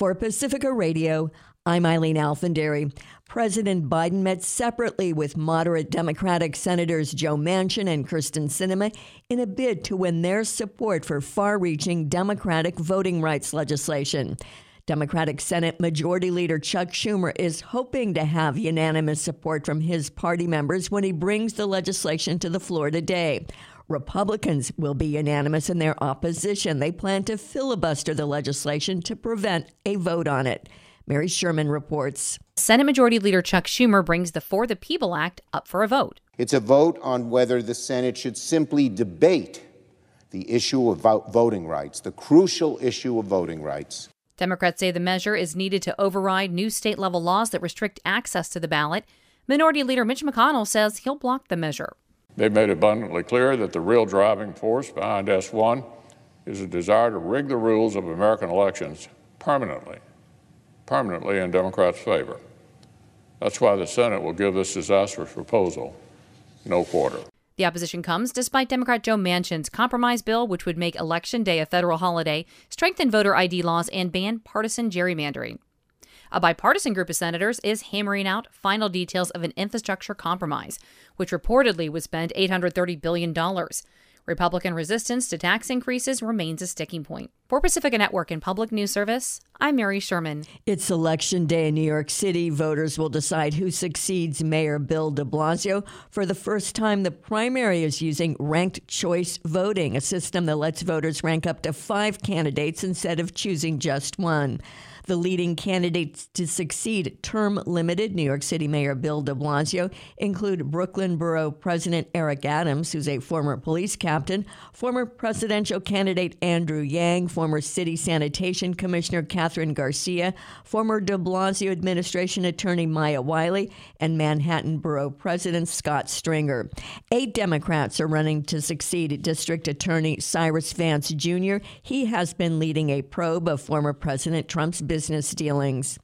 For Pacifica Radio, I'm Eileen Alfandary. President Biden met separately with moderate Democratic Senators Joe Manchin and Kyrsten Sinema in a bid to win their support for far reaching Democratic voting rights legislation. Democratic Senate Majority Leader Chuck Schumer is hoping to have unanimous support from his party members when he brings the legislation to the floor today. Republicans will be unanimous in their opposition. They plan to filibuster the legislation to prevent a vote on it. Mary Sherman reports. Senate Majority Leader Chuck Schumer brings the For the People Act up for a vote. It's a vote on whether the Senate should simply debate the issue of voting rights, the crucial issue of voting rights, Democrats say the measure is needed to override new state level laws that restrict access to the ballot. Minority Leader Mitch McConnell says he'll block the measure. They've made abundantly clear that the real driving force behind S1 is a desire to rig the rules of American elections permanently, permanently in Democrats' favor. That's why the Senate will give this disastrous proposal no quarter. The opposition comes despite Democrat Joe Manchin's compromise bill, which would make Election Day a federal holiday, strengthen voter ID laws, and ban partisan gerrymandering. A bipartisan group of senators is hammering out final details of an infrastructure compromise, which reportedly would spend $830 billion. Republican resistance to tax increases remains a sticking point. For Pacifica Network and Public News Service, I'm Mary Sherman. It's election day in New York City. Voters will decide who succeeds Mayor Bill de Blasio. For the first time, the primary is using ranked choice voting, a system that lets voters rank up to five candidates instead of choosing just one. The leading candidates to succeed term limited New York City Mayor Bill de Blasio include Brooklyn Borough President Eric Adams, who's a former police captain, former presidential candidate Andrew Yang, former City Sanitation Commissioner Kathryn Garcia, former de Blasio administration attorney Maya Wiley, and Manhattan Borough President Scott Stringer. Eight Democrats are running to succeed District Attorney Cyrus Vance Jr. He has been leading a probe of former President Trump's business dealings.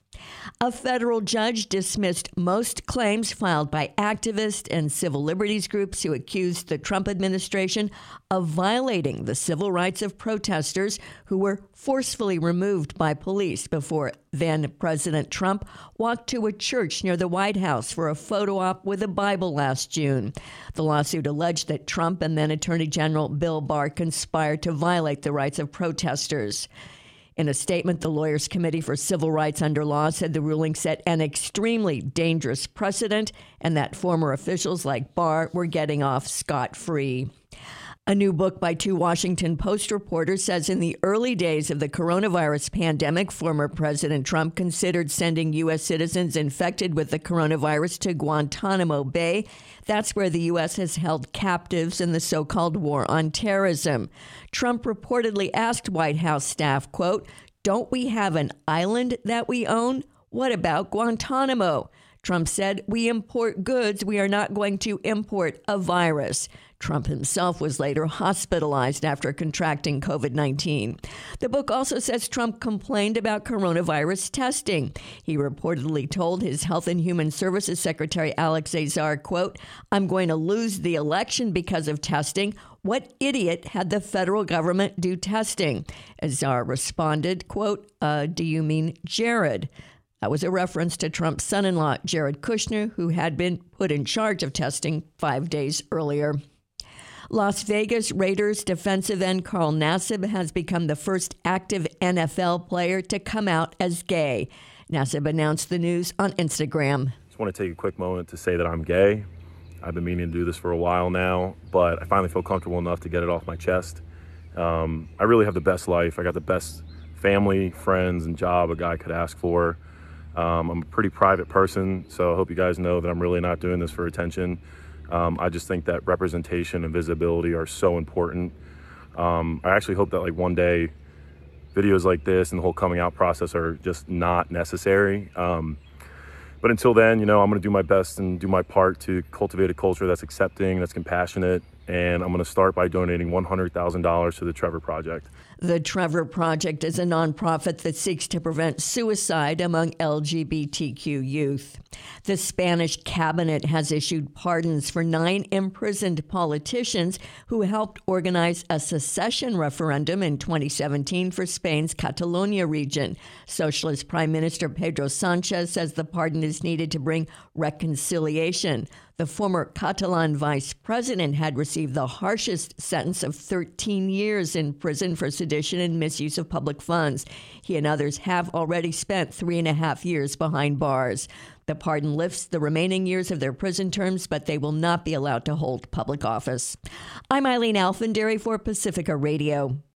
A federal judge dismissed most claims filed by activists and civil liberties groups who accused the Trump administration of violating the civil rights of protesters who were forcefully removed by police before then President Trump walked to a church near the White House for a photo op with a Bible last June. The lawsuit alleged that Trump and then Attorney General Bill Barr conspired to violate the rights of protesters. In a statement, the Lawyers Committee for Civil Rights Under Law said the ruling set an extremely dangerous precedent and that former officials like Barr were getting off scot free. A new book by two Washington Post reporters says in the early days of the coronavirus pandemic, former President Trump considered sending U.S. citizens infected with the coronavirus to Guantanamo Bay. That's where the U.S. has held captives in the so called war on terrorism. Trump reportedly asked White House staff, quote, Don't we have an island that we own? What about Guantanamo? Trump said, We import goods. We are not going to import a virus. Trump himself was later hospitalized after contracting COVID 19. The book also says Trump complained about coronavirus testing. He reportedly told his Health and Human Services Secretary Alex Azar, quote, I'm going to lose the election because of testing. What idiot had the federal government do testing? Azar responded, quote, uh, do you mean Jared? That was a reference to Trump's son in law, Jared Kushner, who had been put in charge of testing five days earlier. Las Vegas Raiders defensive end Carl Nassib has become the first active NFL player to come out as gay. Nassib announced the news on Instagram. Just want to take a quick moment to say that I'm gay. I've been meaning to do this for a while now, but I finally feel comfortable enough to get it off my chest. Um, I really have the best life. I got the best family, friends, and job a guy could ask for. Um, I'm a pretty private person, so I hope you guys know that I'm really not doing this for attention. Um, I just think that representation and visibility are so important. Um, I actually hope that like one day videos like this and the whole coming out process are just not necessary. Um, but until then, you know, I'm going to do my best and do my part to cultivate a culture that's accepting, that's compassionate, and I'm going to start by donating $100,000 to the Trevor Project. The Trevor Project is a nonprofit that seeks to prevent suicide among LGBTQ youth. The Spanish cabinet has issued pardons for nine imprisoned politicians who helped organize a secession referendum in 2017 for Spain's Catalonia region. Socialist Prime Minister Pedro Sanchez says the pardon is needed to bring reconciliation. The former Catalan vice president had received the harshest sentence of 13 years in prison for sedition and misuse of public funds. He and others have already spent three and a half years behind bars. The pardon lifts the remaining years of their prison terms, but they will not be allowed to hold public office. I'm Eileen Alfandary for Pacifica Radio.